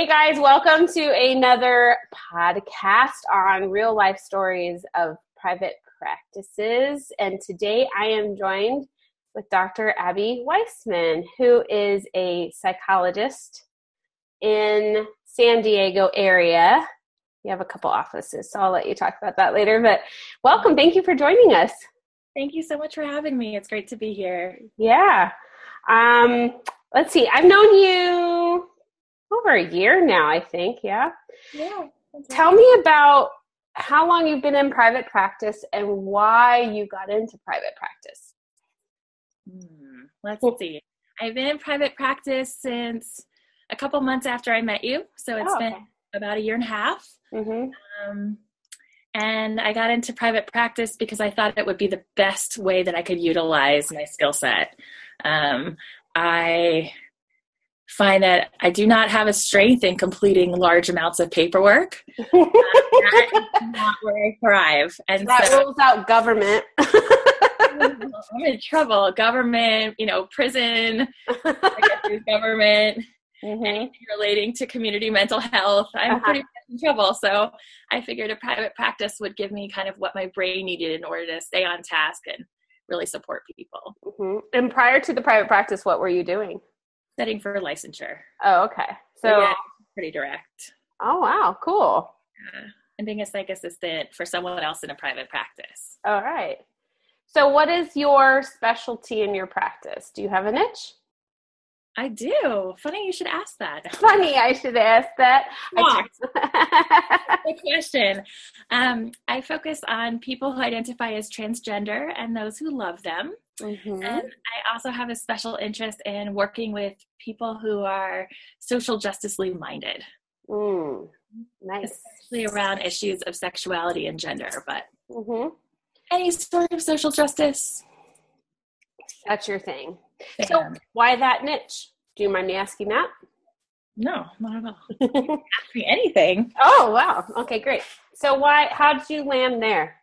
Hey guys, welcome to another podcast on real life stories of private practices. And today I am joined with Dr. Abi Weissman, who is a psychologist in San Diego area. You have a couple offices, so I'll let you talk about that later. But welcome. Thank you for joining us. Thank you so much for having me. It's great to be here. Yeah. Um, let's see. I've known you over a year now, I think. Yeah. Yeah. Tell me about how long you've been in private practice and why you got into private practice. Hmm. Let's see. I've been in private practice since a couple months after I met you. So it's Oh, been about a year and a half. Mm-hmm. Um, and I got into private practice because I thought it would be the best way that I could utilize my skill set. Um, I find that I do not have a strength in completing large amounts of paperwork. that is not where I thrive. And that so rules out government. I'm in trouble. Government, you know, prison, I guess there's government, Mhm. anything relating to community mental health. I'm Uh-huh. pretty in trouble. So I figured a private practice would give me kind of what my brain needed in order to stay on task and really support people. Mhm. And prior to the private practice, what were you doing? Studying for licensure. Oh, okay. So, yeah, pretty direct. oh wow, cool. Uh, and being a psych assistant for someone else in a private practice. All right. So, what is your specialty in your practice? Do you have a niche? I do. Funny you should ask that. Funny, I should ask that. I Good question. Um, I focus on people who identify as transgender and those who love them. Mhm. And I also have a special interest in working with people who are social justicely minded, Mm, nice. especially around issues of sexuality and gender, but hmm any sort of social justice. That's your thing. So, why that niche? Do you mind me asking that? no, not at all. Ask me anything. oh, wow. Okay, great. So, why? How did you land there?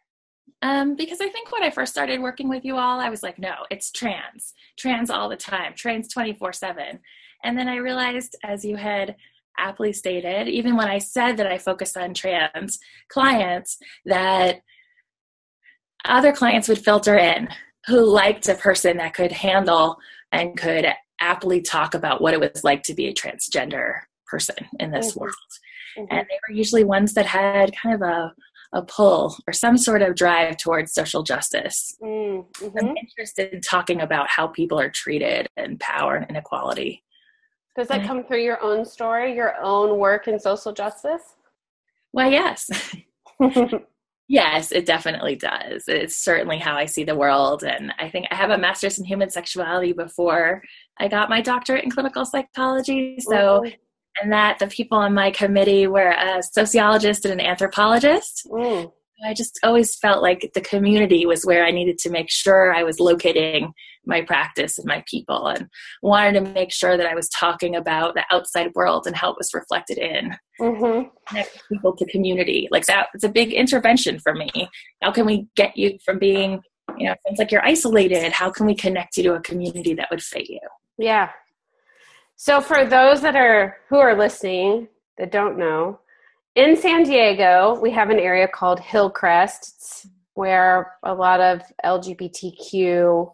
Um, because I think when I first started working with you all, I was like, no, it's trans, trans all the time, trans 24 7. And then I realized, as you had aptly stated, even when I said that I focused on trans clients, that other clients would filter in who liked a person that could handle and could aptly talk about what it was like to be a transgender person in this Mhm. world Mhm. and they were usually ones that had kind of a, a pull or some sort of drive towards social justice. Mm, mhm. I'm interested in talking about how people are treated and power and inequality. Does that come through your own story, your own work in social justice? Well, yes. yes, it definitely does. It's certainly how I see the world. And I think I have a master's in human sexuality before I got my doctorate in clinical psychology. So, and that the people on my committee were a sociologist and an anthropologist. Mm, I just always felt like the community was where I needed to make sure I was locating my practice and my people and wanted to make sure that I was talking about the outside world and how it was reflected in. mhm. Connect people to community. Like that it's a big intervention for me. How can we get you from being, you know, it sounds like you're isolated. How can we connect you to a community that would fit you? Yeah. So for those that are who are listening that don't know, in San Diego, we have an area called Hillcrest. Where a lot of LGBTQ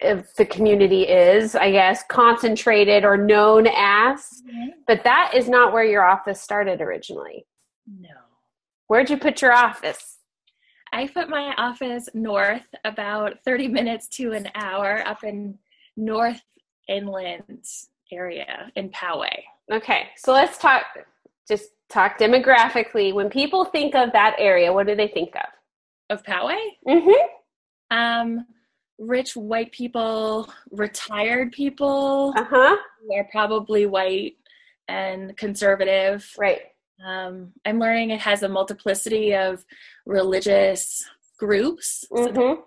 if the community is, I guess, concentrated or known as. Mm-hmm. But that is not where your office started originally. No. Where'd you put your office? I put my office north about 30 minutes to an hour up in North Inland area in Poway. Okay, so let's talk just talk demographically. When people think of that area, what do they think of? Of Poway? Mm-hmm. Um, rich white people, retired people Uh huh. who are probably white and conservative. Right. Um, I'm learning it has a multiplicity of religious groups. Mm-hmm.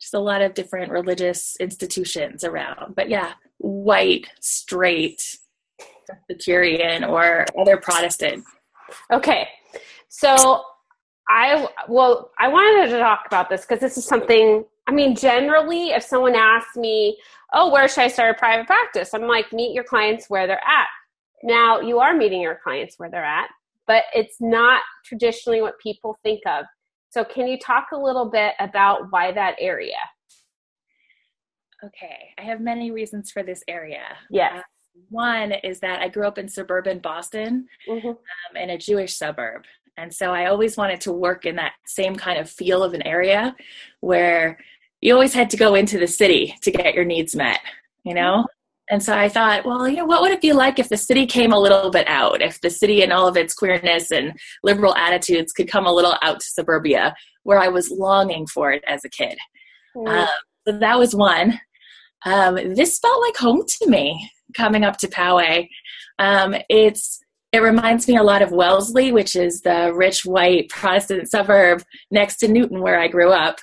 just a lot of different religious institutions around. But yeah, white, straight, Presbyterian, or other Protestant. Okay. So I well, I wanted to talk about this because this is something. I mean, generally, if someone asks me, oh, where should I start a private practice? I'm like, meet your clients where they're at. Now, you are meeting your clients where they're at, but it's not traditionally what people think of. So, can you talk a little bit about why that area? Okay, I have many reasons for this area. Yes. Uh, One is that I grew up in suburban Boston mm-hmm. um, in a Jewish suburb. And so I always wanted to work in that same kind of feel of an area where you always had to go into the city to get your needs met, you know? Mm-hmm. And so I thought, well, you know, what would it be like if the city came a little bit out? If the city and all of its queerness and liberal attitudes could come a little out to suburbia where I was longing for it as a kid. Mm-hmm. Um, so that was one. Um, this felt like home to me coming up to Poway. Um, it's it reminds me a lot of Wellesley, which is the rich white Protestant suburb next to Newton, where I grew up.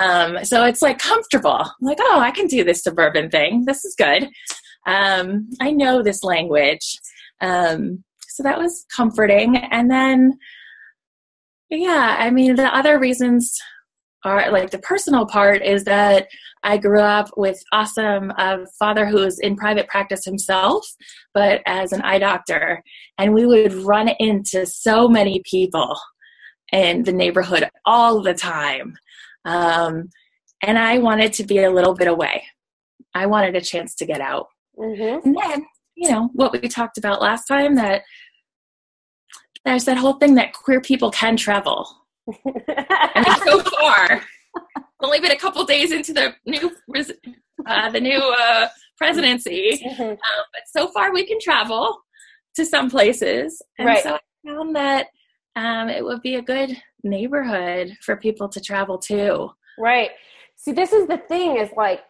Um, so it's like comfortable. I'm like, oh, I can do this suburban thing. This is good. Um, I know this language. Um, so that was comforting. And then, yeah, I mean, the other reasons are like the personal part is that I grew up with awesome uh, father who was in private practice himself, but as an eye doctor, and we would run into so many people in the neighborhood all the time. Um, and I wanted to be a little bit away. I wanted a chance to get out. Mm-hmm. And then, you know, what we talked about last time that there's that whole thing that queer people can travel. So far, only been a couple days into the new uh, the new uh, presidency, mm-hmm. um, but so far we can travel to some places, and right. so I found that um, it would be a good neighborhood for people to travel to. Right. See, this is the thing: is like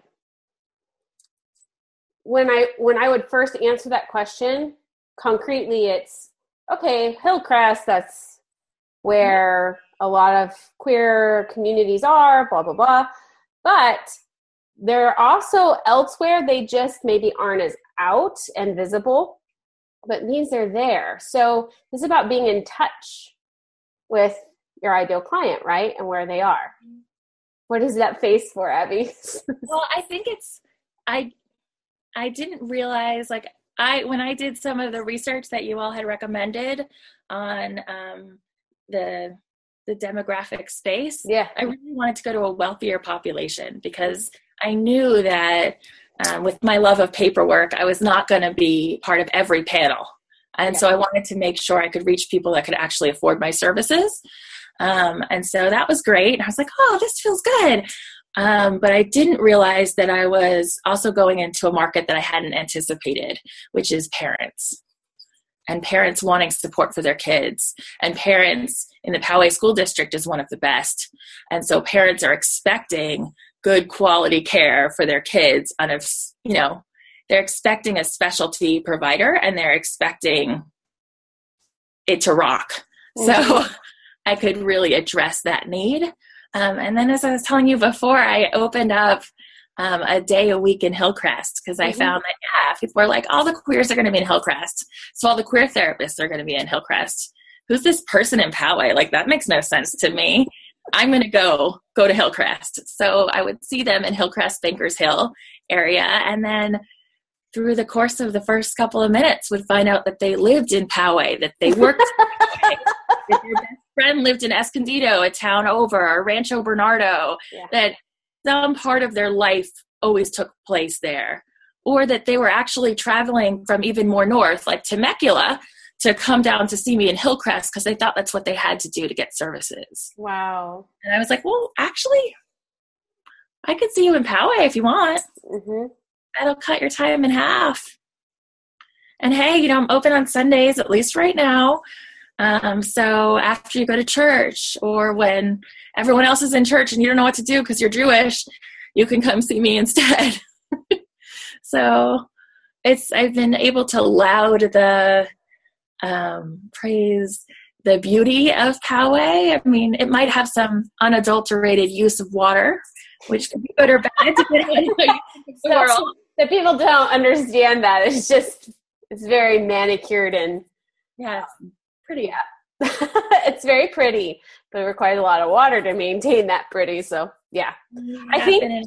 when I when I would first answer that question concretely, it's okay. Hillcrest. That's where a lot of queer communities are, blah, blah, blah. But they're also elsewhere, they just maybe aren't as out and visible, but means they're there. So this is about being in touch with your ideal client, right? And where they are. What is that face for, Abi? well, I think it's I I didn't realize like I when I did some of the research that you all had recommended on um, the the demographic space, yeah, I really wanted to go to a wealthier population because I knew that um, with my love of paperwork, I was not going to be part of every panel. And yeah. so I wanted to make sure I could reach people that could actually afford my services. Um, and so that was great. I was like, oh, this feels good. Um, but I didn't realize that I was also going into a market that I hadn't anticipated, which is parents and parents wanting support for their kids. And parents in the Poway school district is one of the best. And so parents are expecting good quality care for their kids on a you know they're expecting a specialty provider and they're expecting it to rock. Mm-hmm. so i could really address that need. Um, and then as i was telling you before i opened up um, a day a week in Hillcrest because I mm-hmm. found that yeah, people are like, all the queers are going to be in Hillcrest, so all the queer therapists are going to be in Hillcrest. Who's this person in Poway? Like that makes no sense to me. I'm going to go go to Hillcrest. So I would see them in Hillcrest, Bankers Hill area, and then through the course of the first couple of minutes would find out that they lived in Poway, that they worked that their best friend lived in Escondido, a town over, or Rancho Bernardo, yeah. that some part of their life always took place there, or that they were actually traveling from even more north, like Temecula, to come down to see me in Hillcrest because they thought that's what they had to do to get services. Wow. And I was like, well, actually, I could see you in Poway if you want. Mm-hmm. That'll cut your time in half. And hey, you know, I'm open on Sundays, at least right now. Um, so after you go to church or when everyone else is in church and you don't know what to do because you're Jewish, you can come see me instead. so it's I've been able to loud the um, praise the beauty of Poway. I mean, it might have some unadulterated use of water, which could be good or bad depending on the world. That people don't understand that it's just it's very manicured and yeah, pretty. Yeah. it's very pretty, but it requires a lot of water to maintain that pretty. So yeah, I think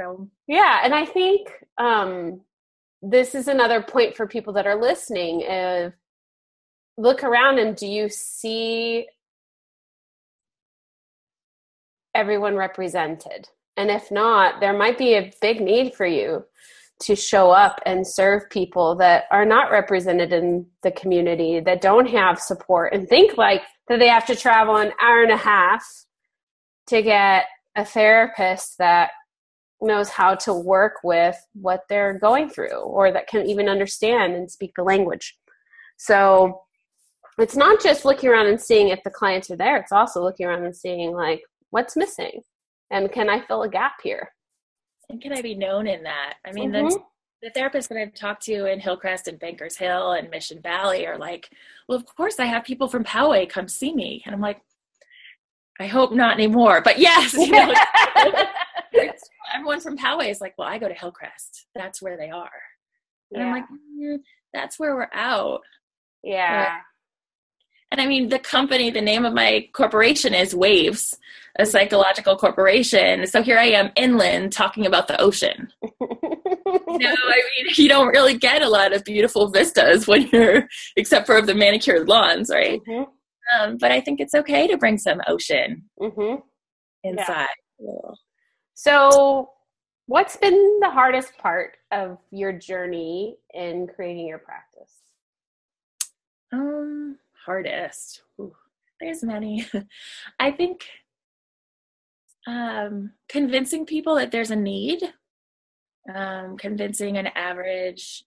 So yeah, and I think um, this is another point for people that are listening. If look around and do you see everyone represented? And if not, there might be a big need for you to show up and serve people that are not represented in the community, that don't have support, and think like that they have to travel an hour and a half to get a therapist that knows how to work with what they're going through or that can even understand and speak the language. So it's not just looking around and seeing if the clients are there, it's also looking around and seeing like what's missing and can I fill a gap here? And can I be known in that? I mean, mm-hmm. the, the therapists that I've talked to in Hillcrest and Bankers Hill and Mission Valley are like, well, of course I have people from Poway come see me. And I'm like, I hope not anymore, but yes. You know, everyone from Poway is like, well, I go to Hillcrest. That's where they are. And yeah. I'm like, mm, that's where we're out. Yeah. And I mean, the company, the name of my corporation is Waves, a psychological corporation. So here I am inland talking about the ocean. no, I mean, you don't really get a lot of beautiful vistas when you're, except for the manicured lawns, right? Mm-hmm. Um, but I think it's okay to bring some ocean mm-hmm. inside. Yeah. So, what's been the hardest part of your journey in creating your practice? Um, hardest. Ooh, there's many. I think um, convincing people that there's a need, um, convincing an average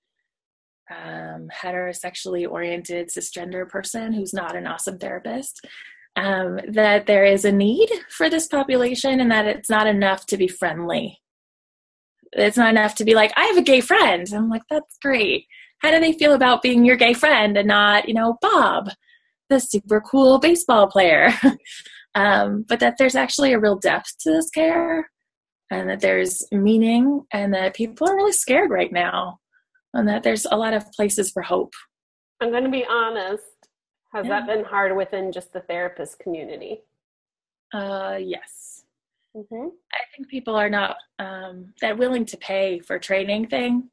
um, heterosexually oriented cisgender person who's not an awesome therapist um, that there is a need for this population and that it's not enough to be friendly. It's not enough to be like, I have a gay friend. I'm like, that's great. How do they feel about being your gay friend and not, you know, Bob, the super cool baseball player? um, but that there's actually a real depth to this care and that there's meaning and that people are really scared right now and that there's a lot of places for hope. I'm going to be honest. Has yeah. that been hard within just the therapist community? Uh, yes. Mm-hmm. I think people are not um, that willing to pay for training thing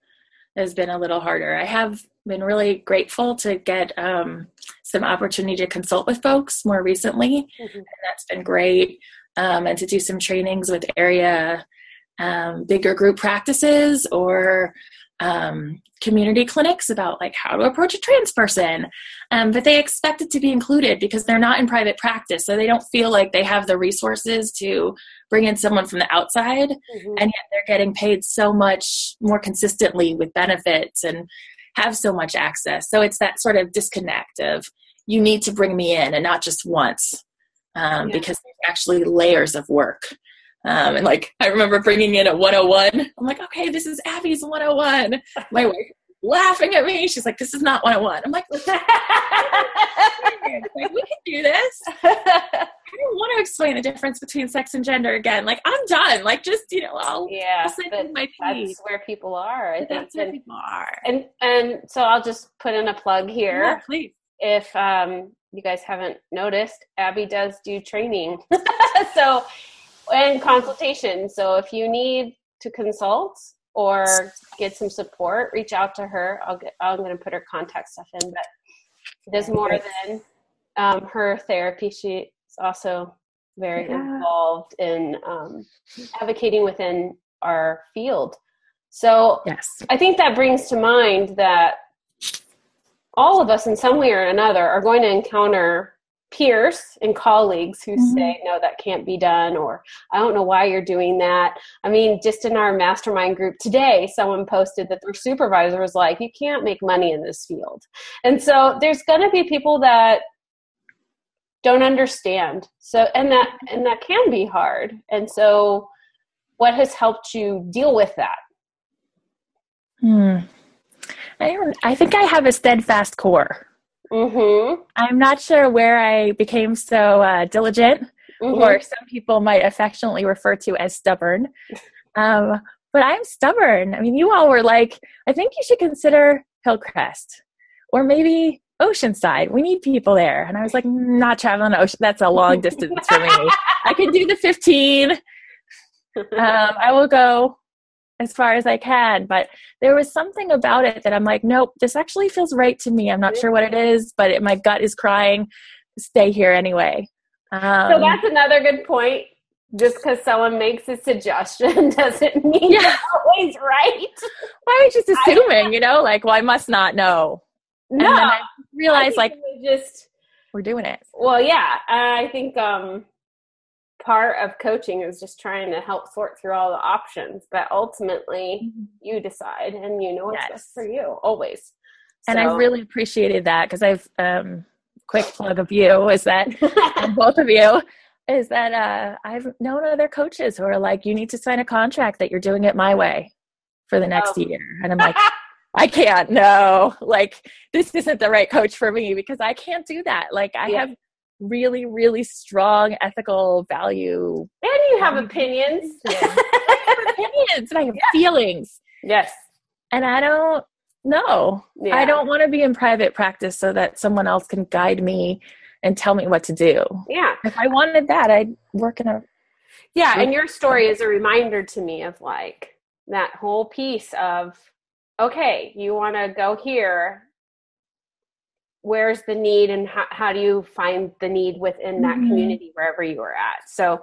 has been a little harder. I have been really grateful to get um, some opportunity to consult with folks more recently, mm-hmm. and that's been great. Um, and to do some trainings with area um, bigger group practices or um, community clinics about like how to approach a trans person um, but they expect it to be included because they're not in private practice so they don't feel like they have the resources to bring in someone from the outside mm-hmm. and yet they're getting paid so much more consistently with benefits and have so much access so it's that sort of disconnect of you need to bring me in and not just once um, yeah. because there's actually layers of work um, and like I remember bringing in a 101. I'm like, okay, this is Abi's 101. My wife laughing at me. She's like, this is not 101. I'm like, like we can do this. I don't want to explain the difference between sex and gender again. Like I'm done. Like just you know, I'll yeah. my that's where people are. I that's where and, people are. And and so I'll just put in a plug here. Yeah, please. If um, you guys haven't noticed, Abi does do training. so and consultation. So if you need to consult or get some support, reach out to her. I'll get. I'm going to put her contact stuff in, but there's more than um, her therapy. She's also very yeah. involved in um, advocating within our field. So yes. I think that brings to mind that all of us, in some way or another, are going to encounter peers and colleagues who mm-hmm. say no that can't be done or i don't know why you're doing that. I mean just in our mastermind group today someone posted that their supervisor was like you can't make money in this field. And so there's going to be people that don't understand. So and that and that can be hard. And so what has helped you deal with that? Hmm. I, I think i have a steadfast core Mm-hmm. I'm not sure where I became so uh, diligent, mm-hmm. or some people might affectionately refer to as stubborn. Um, but I'm stubborn. I mean, you all were like, I think you should consider Hillcrest or maybe Oceanside. We need people there. And I was like, not traveling ocean. That's a long distance for me. I can do the 15. Um, I will go as far as I can. But there was something about it that I'm like, nope, this actually feels right to me. I'm not sure what it is, but it, my gut is crying, stay here anyway. Um, so that's another good point. Just because someone makes a suggestion doesn't mean yeah. always right. Why are you just assuming, you know, like, well, I must not know. No, and I realize I like just we're doing it. Well, yeah, I think um, part of coaching is just trying to help sort through all the options, but ultimately mm-hmm. you decide and you know what's yes. best for you always. And so. I really appreciated that because I've um, quick plug of you is that both of you is that uh, I've known other coaches who are like, you need to sign a contract that you're doing it my way for the next oh. year, and I'm like. I can't, no, like this isn't the right coach for me because I can't do that. Like I yeah. have really, really strong ethical value. And you have opinions. I have opinions and I have yeah. feelings. Yes. And I don't know. Yeah. I don't want to be in private practice so that someone else can guide me and tell me what to do. Yeah. If I wanted that, I'd work in a. Yeah. And your story is a reminder to me of like that whole piece of, okay, you want to go here where's the need and how, how do you find the need within that mm-hmm. community wherever you are at so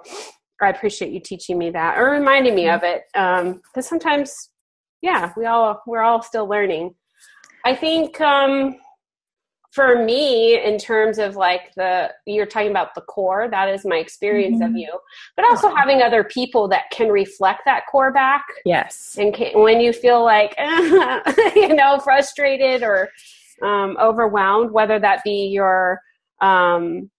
i appreciate you teaching me that or reminding me of it because um, sometimes yeah we all we're all still learning i think um, for me in terms of like the you're talking about the core that is my experience mm-hmm. of you but also having other people that can reflect that core back yes and can, when you feel like you know frustrated or um, overwhelmed, whether that be your um,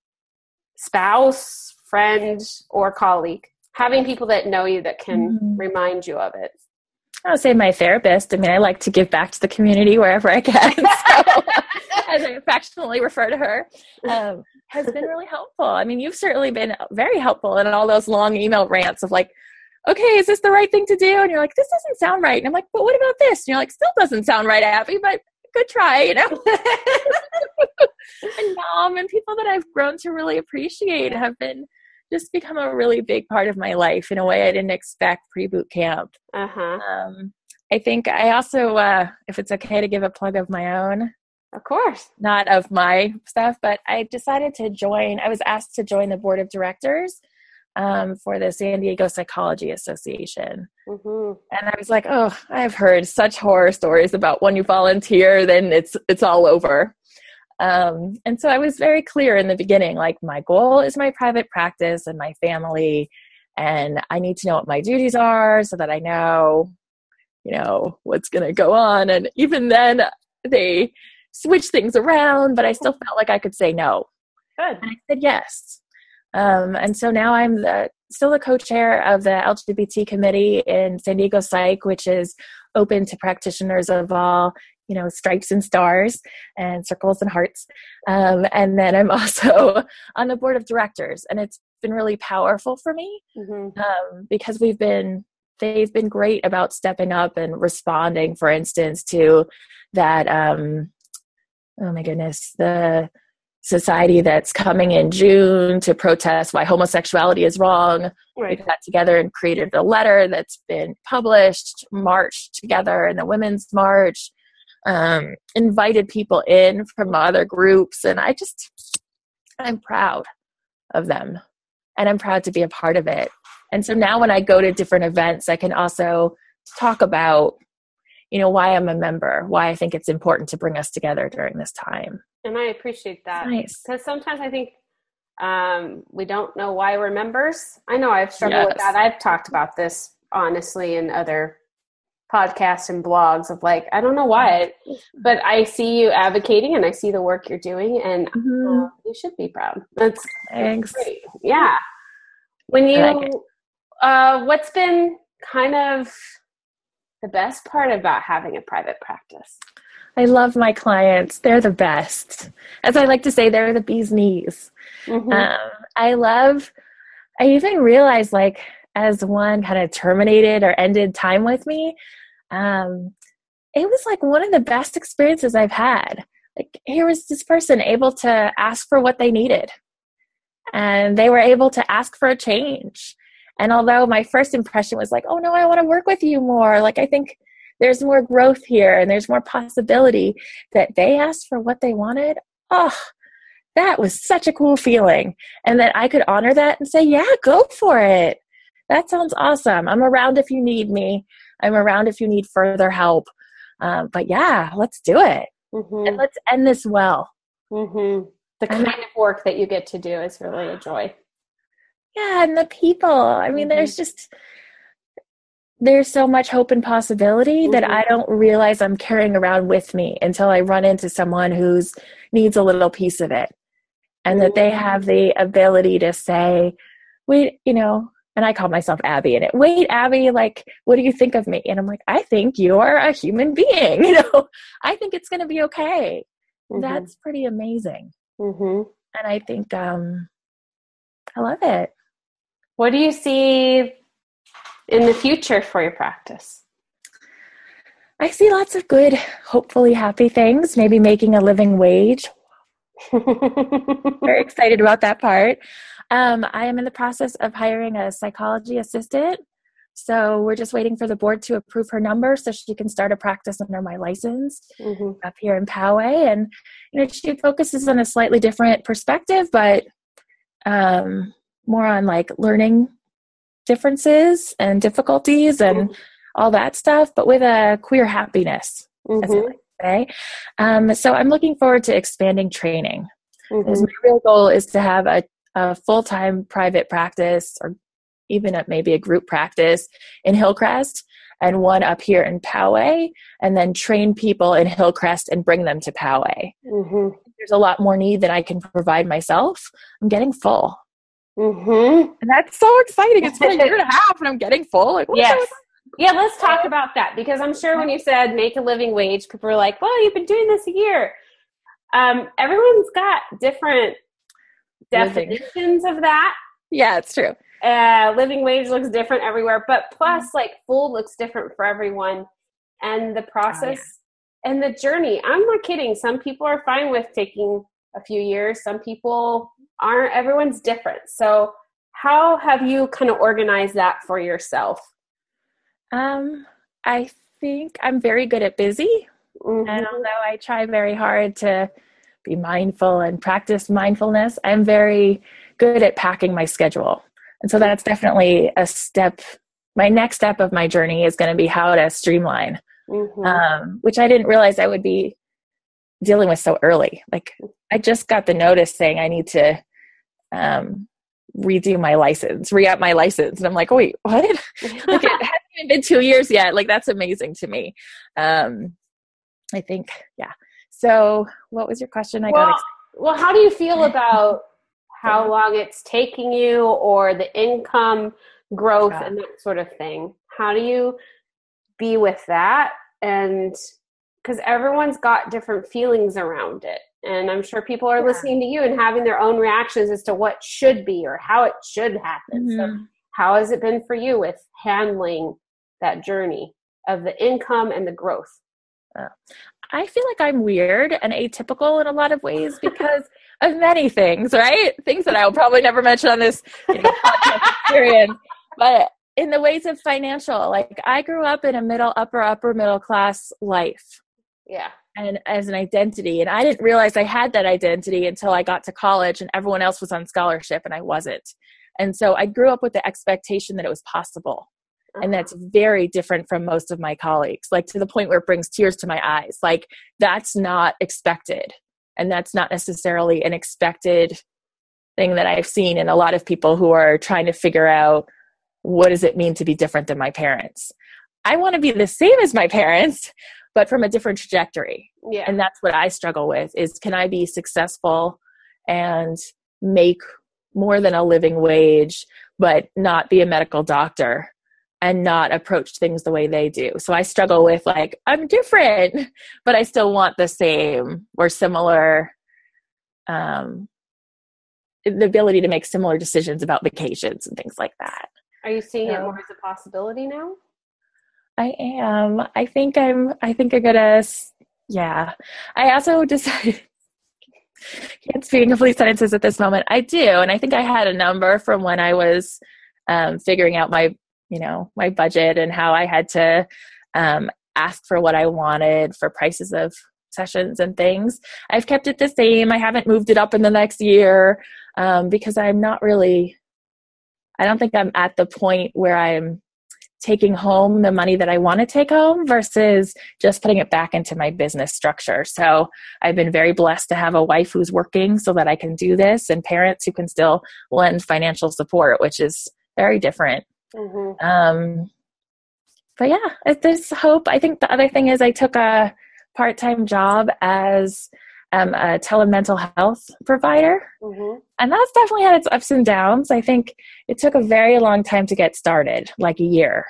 spouse, friend, or colleague. Having people that know you that can mm-hmm. remind you of it. I'll say my therapist. I mean, I like to give back to the community wherever I can. So, as I affectionately refer to her, um, has been really helpful. I mean, you've certainly been very helpful in all those long email rants of like, okay, is this the right thing to do? And you're like, this doesn't sound right. And I'm like, but what about this? And you're like, still doesn't sound right, Abi, but good try, you know. and mom and people that I've grown to really appreciate have been just become a really big part of my life in a way I didn't expect pre boot camp. Uh-huh. Um, I think I also, uh, if it's okay to give a plug of my own, of course, not of my stuff, but I decided to join. I was asked to join the board of directors um, for the San Diego Psychology Association. Mm-hmm. And I was like, oh, I've heard such horror stories about when you volunteer, then it's it's all over. Um, and so I was very clear in the beginning, like my goal is my private practice and my family, and I need to know what my duties are so that I know, you know, what's going to go on. And even then, they switch things around, but I still felt like I could say no. Good. And I said yes. Um, and so now I'm the, still the co-chair of the LGBT committee in San Diego Psych, which is open to practitioners of all, you know, stripes and stars and circles and hearts. Um, and then I'm also on the board of directors, and it's been really powerful for me mm-hmm. um, because we've been they've been great about stepping up and responding. For instance, to that. Um, oh my goodness, the society that's coming in June to protest why homosexuality is wrong. Right. We got together and created a letter that's been published, marched together in the Women's March, um, invited people in from other groups. And I just, I'm proud of them and I'm proud to be a part of it. And so now when I go to different events, I can also talk about you know why i'm a member why i think it's important to bring us together during this time and i appreciate that nice because sometimes i think um, we don't know why we're members i know i've struggled yes. with that i've talked about this honestly in other podcasts and blogs of like i don't know why but i see you advocating and i see the work you're doing and mm-hmm. uh, you should be proud that's thanks great. yeah when you like uh, what's been kind of the best part about having a private practice? I love my clients. They're the best. As I like to say, they're the bee's knees. Mm-hmm. Um, I love, I even realized, like, as one kind of terminated or ended time with me, um, it was like one of the best experiences I've had. Like, here was this person able to ask for what they needed, and they were able to ask for a change And although my first impression was like, oh no, I want to work with you more, like I think there's more growth here and there's more possibility that they asked for what they wanted. Oh, that was such a cool feeling. And that I could honor that and say, yeah, go for it. That sounds awesome. I'm around if you need me. I'm around if you need further help. Um, but yeah, let's do it. Mm-hmm. And let's end this well. Mm-hmm. The kind of work that you get to do is really a joy. Yeah, and the people. I mean, mm-hmm. there's just there's so much hope and possibility mm-hmm. that I don't realize I'm carrying around with me until I run into someone who's needs a little piece of it. And mm-hmm. that they mm-hmm. have the ability to say, wait, you know, and I call myself Abi in it. Wait, Abi, like, what do you think of me? And I'm like, I think you're a human being. You know, I think it's going to be okay. Mm-hmm. That's pretty amazing. Mm-hmm. And I think um, I love it. What do you see in the future for your practice? I see lots of good, hopefully happy things, maybe making a living wage. Very excited about that part. Um, I am in the process of hiring a psychology assistant. So we're just waiting for the board to approve her number so she can start a practice under my license mm-hmm. up here in Poway. And you know, she focuses on a slightly different perspective, but um, more on like learning differences and difficulties and all that stuff, but with a queer happiness, mm-hmm. say. Um, so I'm looking forward to expanding training. Mm-hmm. My real goal is to have a, a full time private practice or even a, maybe a group practice in Hillcrest and one up here in Poway, and then train people in Hillcrest and bring them to Poway. Mm-hmm. There's a lot more need than I can provide myself. I'm getting full. Mm-hmm. And that's so exciting. It's been a year and a half and I'm getting full. Like, yes. Yeah, let's talk about that because I'm sure when you said make a living wage, people were like, well, you've been doing this a year. Um, everyone's got different definitions living. of that. Yeah, it's true. Uh, living wage looks different everywhere, but plus, mm-hmm. like, full looks different for everyone. And the process oh, yeah. and the journey, I'm not kidding. Some people are fine with taking a few years, some people aren't everyone's different so how have you kind of organized that for yourself um i think i'm very good at busy mm-hmm. and although i try very hard to be mindful and practice mindfulness i'm very good at packing my schedule and so that's definitely a step my next step of my journey is going to be how to streamline mm-hmm. um, which i didn't realize i would be dealing with so early like i just got the notice saying i need to um, redo my license, re up my license. And I'm like, wait, what? like it hasn't even been two years yet. Like that's amazing to me. Um, I think, yeah. So what was your question? I well, got well, how do you feel about how long it's taking you or the income growth yeah. and that sort of thing? How do you be with that? And because everyone's got different feelings around it and i'm sure people are yeah. listening to you and having their own reactions as to what should be or how it should happen. Mm-hmm. so how has it been for you with handling that journey of the income and the growth? Uh, i feel like i'm weird and atypical in a lot of ways because of many things right? Things that i will probably never mention on this you know, experience. But in the ways of financial like i grew up in a middle upper upper middle class life. Yeah and as an identity. And i didn't realize i had that identity until i got to college and everyone else was on scholarship and i wasn't. And so i grew up with the expectation that it was possible. Uh-huh. and that's very different from most of my colleagues like to the point where it brings tears to my eyes. Like that's not expected. And that's not necessarily an expected thing that i've seen in a lot of people who are trying to figure out what does it mean to be different than my parents? I want to be the same as my parents but from a different trajectory. Yeah. And that's what I struggle with is can I be successful and make more than a living wage, but not be a medical doctor and not approach things the way they do. So I struggle with like, I'm different, but I still want the same or similar um the ability to make similar decisions about vacations and things like that. Are you seeing so, it more as a possibility now? I am. I think I'm. I think I'm gonna. Yeah. I also decided. can't speak complete sentences at this moment. I do, and I think I had a number from when I was um, figuring out my you know my budget and how I had to um, ask for what I wanted for prices of sessions and things. I've kept it the same. I haven't moved it up in the next year um, because I'm not really. I don't think I'm at the point where I'm taking home the money that I want to take home versus just putting it back into my business structure. So I've been very blessed to have a wife who's working so that I can do this and parents who can still lend financial support, which is very different. Mm-hmm. Um, but yeah, there's hope. I think the other thing is I took a part time job as um, a telemental health provider. Mm-hmm. And that's definitely had its ups and downs. I think it took a very long time to get started, like a year.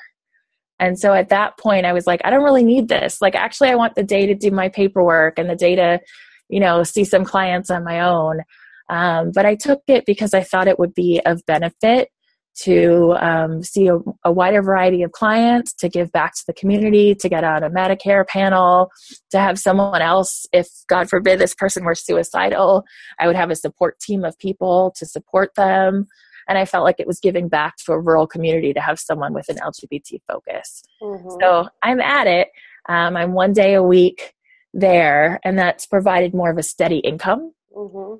And so at that point, I was like, I don't really need this. Like, actually, I want the day to do my paperwork and the day to, you know, see some clients on my own. Um, but I took it because I thought it would be of benefit to um, see a, a, wider variety of clients, to give back to the community, to get on a Medicare panel, to have someone else, if God forbid this person were suicidal, I would have a support team of people to support them. And I felt like it was giving back to a rural community to have someone with an LGBT focus. Mm-hmm. So I'm at it. Um, I'm one day a week there, and that's provided more of a steady income. Mm-hmm.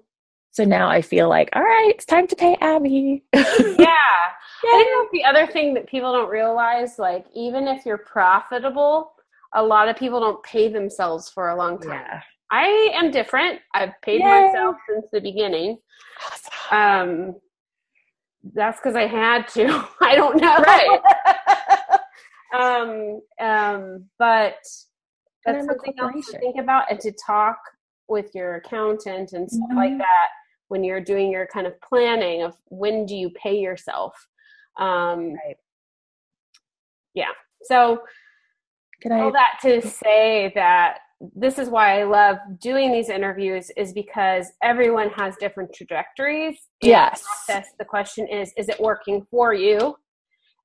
So now I feel like, all right, it's time to pay Abi. yeah. yeah. I think the other thing that people don't realize, like, even if you're profitable, a lot of people don't pay themselves for a long time. Yeah. I am different. I've paid Yay. myself since the beginning. Um, that's because I had to. I don't know. Right. um, um, but that's something else to think about and to talk with your accountant and stuff mm-hmm. like that when you're doing your kind of planning of when do you pay yourself um right. yeah so Can all I- that to say that this is why I love doing these interviews is because everyone has different trajectories. Yes. The, the question is, is it working for you?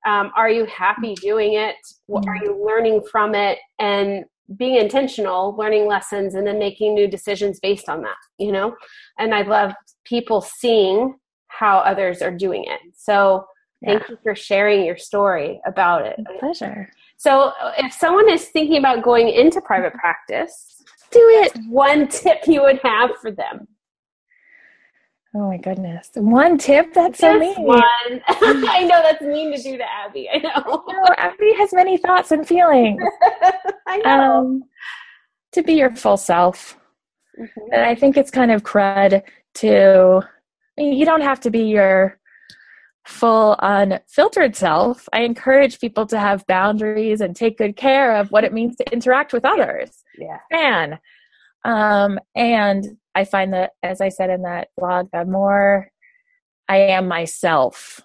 Um, are you happy doing it? What, are you learning from it? And being intentional, learning lessons, and then making new decisions based on that, you know? And I love people seeing how others are doing it. So thank yeah. you for sharing your story about it. My pleasure. So if someone is thinking about going into private practice, do it. One tip you would have for them. Oh my goodness. One tip? That's Just so mean. One. I know that's mean to do to Abi. I know. No, Abi has many thoughts and feelings. I know. Um, to be your full self. Mm-hmm. And I think it's kind of crud to, you don't have to be your full unfiltered self. I encourage people to have boundaries and take good care of what it means to interact with others. Yeah. Man. Um, and I find that, as I said in that blog, the more I am myself,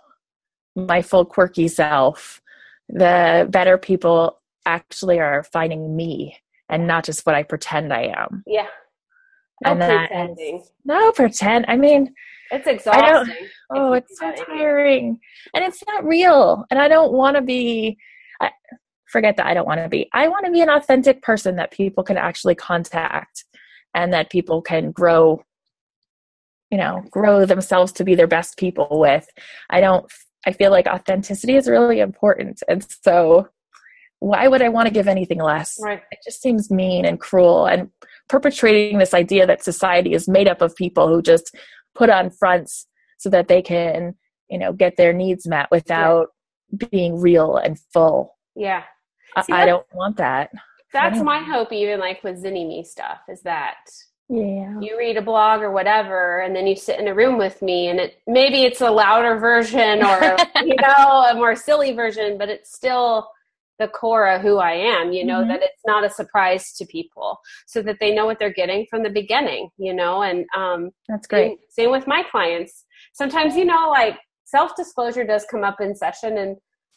my full quirky self, the better people actually are finding me and not just what I pretend I am. Yeah. No and pretending. no pretend. I mean, it's exhausting. oh, it's so tiring. And it's not real. And I don't want to be, I, forget that I don't want to be. I want to be an authentic person that people can actually contact and that people can grow you know grow themselves to be their best people with. I don't i feel like authenticity is really important. And so why would i want to give anything less? Right. It just seems mean and cruel and perpetrating this idea that society is made up of people who just put on fronts so that they can you know get their needs met without yeah. being real and full. Yeah. See, I, I don't want that that's my hope even like with Zinni Me stuff is that yeah you read a blog or whatever and then you sit in a room with me and it maybe it's a louder version or you know a more silly version but it's still the core of who I am, you know, mm-hmm. that it's not a surprise to people so that they know what they're getting from the beginning, you know, and um that's great. Same, same with my clients. Sometimes, you know, like self disclosure does come up in session and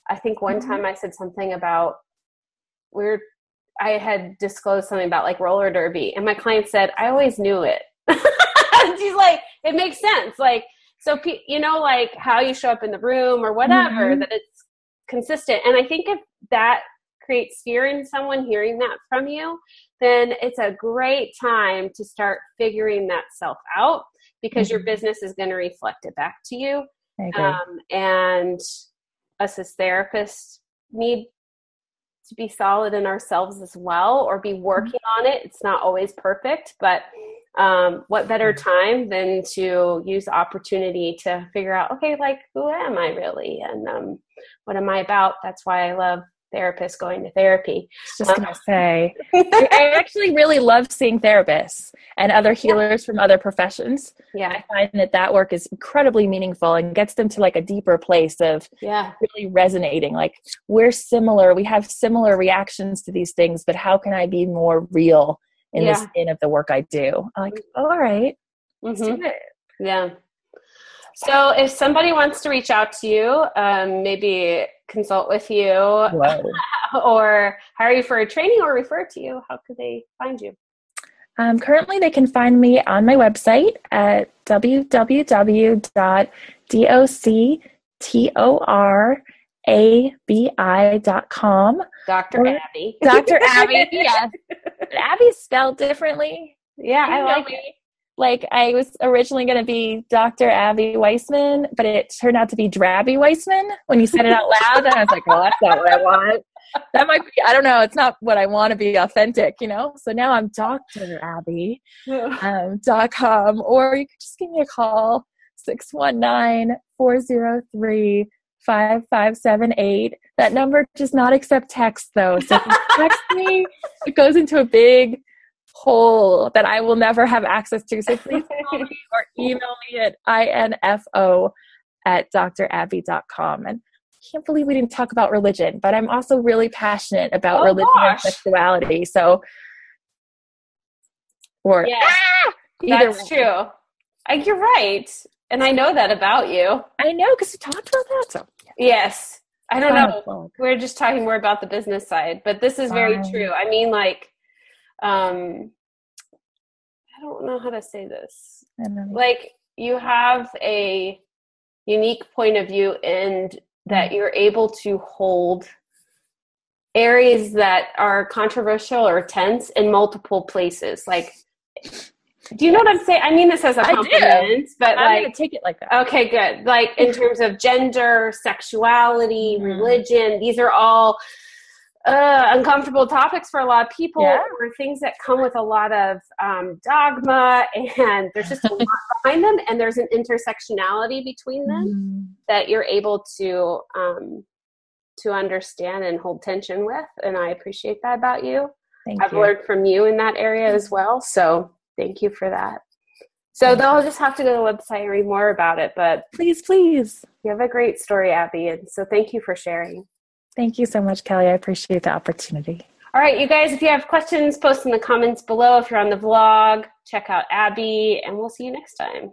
I think one mm-hmm. time I said something about we're I had disclosed something about like roller derby, and my client said, "I always knew it." She's like, "It makes sense." Like, so you know, like how you show up in the room or whatever, mm-hmm. that it's consistent. And I think if that creates fear in someone hearing that from you, then it's a great time to start figuring that self out because mm-hmm. your business is going to reflect it back to you. Um, and us as therapists need to be solid in ourselves as well or be mm-hmm. working on it. It's not always perfect, but um, what better mm-hmm. time than to use opportunity to figure out, okay, like who am I really? And um, what am I about? That's why I love therapists going to therapy. Just um, gonna say, I actually really love seeing therapists and other healers yeah. from other professions. Yeah, I find that that work is incredibly meaningful and gets them to like a deeper place of yeah really resonating. Like we're similar, we have similar reactions to these things, but how can I be more real in yeah. the skin of the work I do? I'm like, all right, let's mm-hmm. do it. Yeah. So, if somebody wants to reach out to you, um, maybe consult with you, or hire you for a training or refer to you, how could they find you? Um, currently, they can find me on my website at www.doctorabi.com. Dr. Abi. Dr. Abi, yes. Abi's spelled differently. Yeah, I like it like I was originally going to be Dr. Abi Weissman, but it turned out to be Drabby Weissman when you said it out loud. And I was like, well, that's not what I want. That might be, I don't know, it's not what I want to be authentic, you know? So now I'm Dr. Abi um, dot com, or you could just give me a call, 619 403 5578. That number does not accept text though. So if you text me, it goes into a big hole that I will never have access to. So please call me or email me at info at drabby.com. And I can't believe we didn't talk about religion, but I'm also really passionate about oh, religion gosh. and sexuality. So, or yes, ah! that's way. true. you're right. And I know that about you. I know because we talked about that. So, yes. I don't know. We're just talking more about the business side, but this is very true. I mean, like, um i don't know how to say this like you have a unique point of view and that you're able to hold areas that are controversial or tense in multiple places like do you know what I'm saying? I mean this as a compliment, but I'm like take it like that. Okay, good. Like in terms of gender, sexuality, mm-hmm. religion, these are all uh, uncomfortable topics for a lot of people yeah. or things that come with a lot of um, dogma and there's just a lot behind them and there's an intersectionality between them mm. that you're able to um, to understand and hold tension with and i appreciate that about you thank i've you. learned from you in that area as well so thank you for that so they'll just have to go to the website and read more about it but please please you have a great story abi and so thank you for sharing Thank you so much, Kelly. I appreciate the opportunity. All right, you guys, if you have questions, post in the comments below. If you're on the vlog, check out Abi, and we'll see you next time.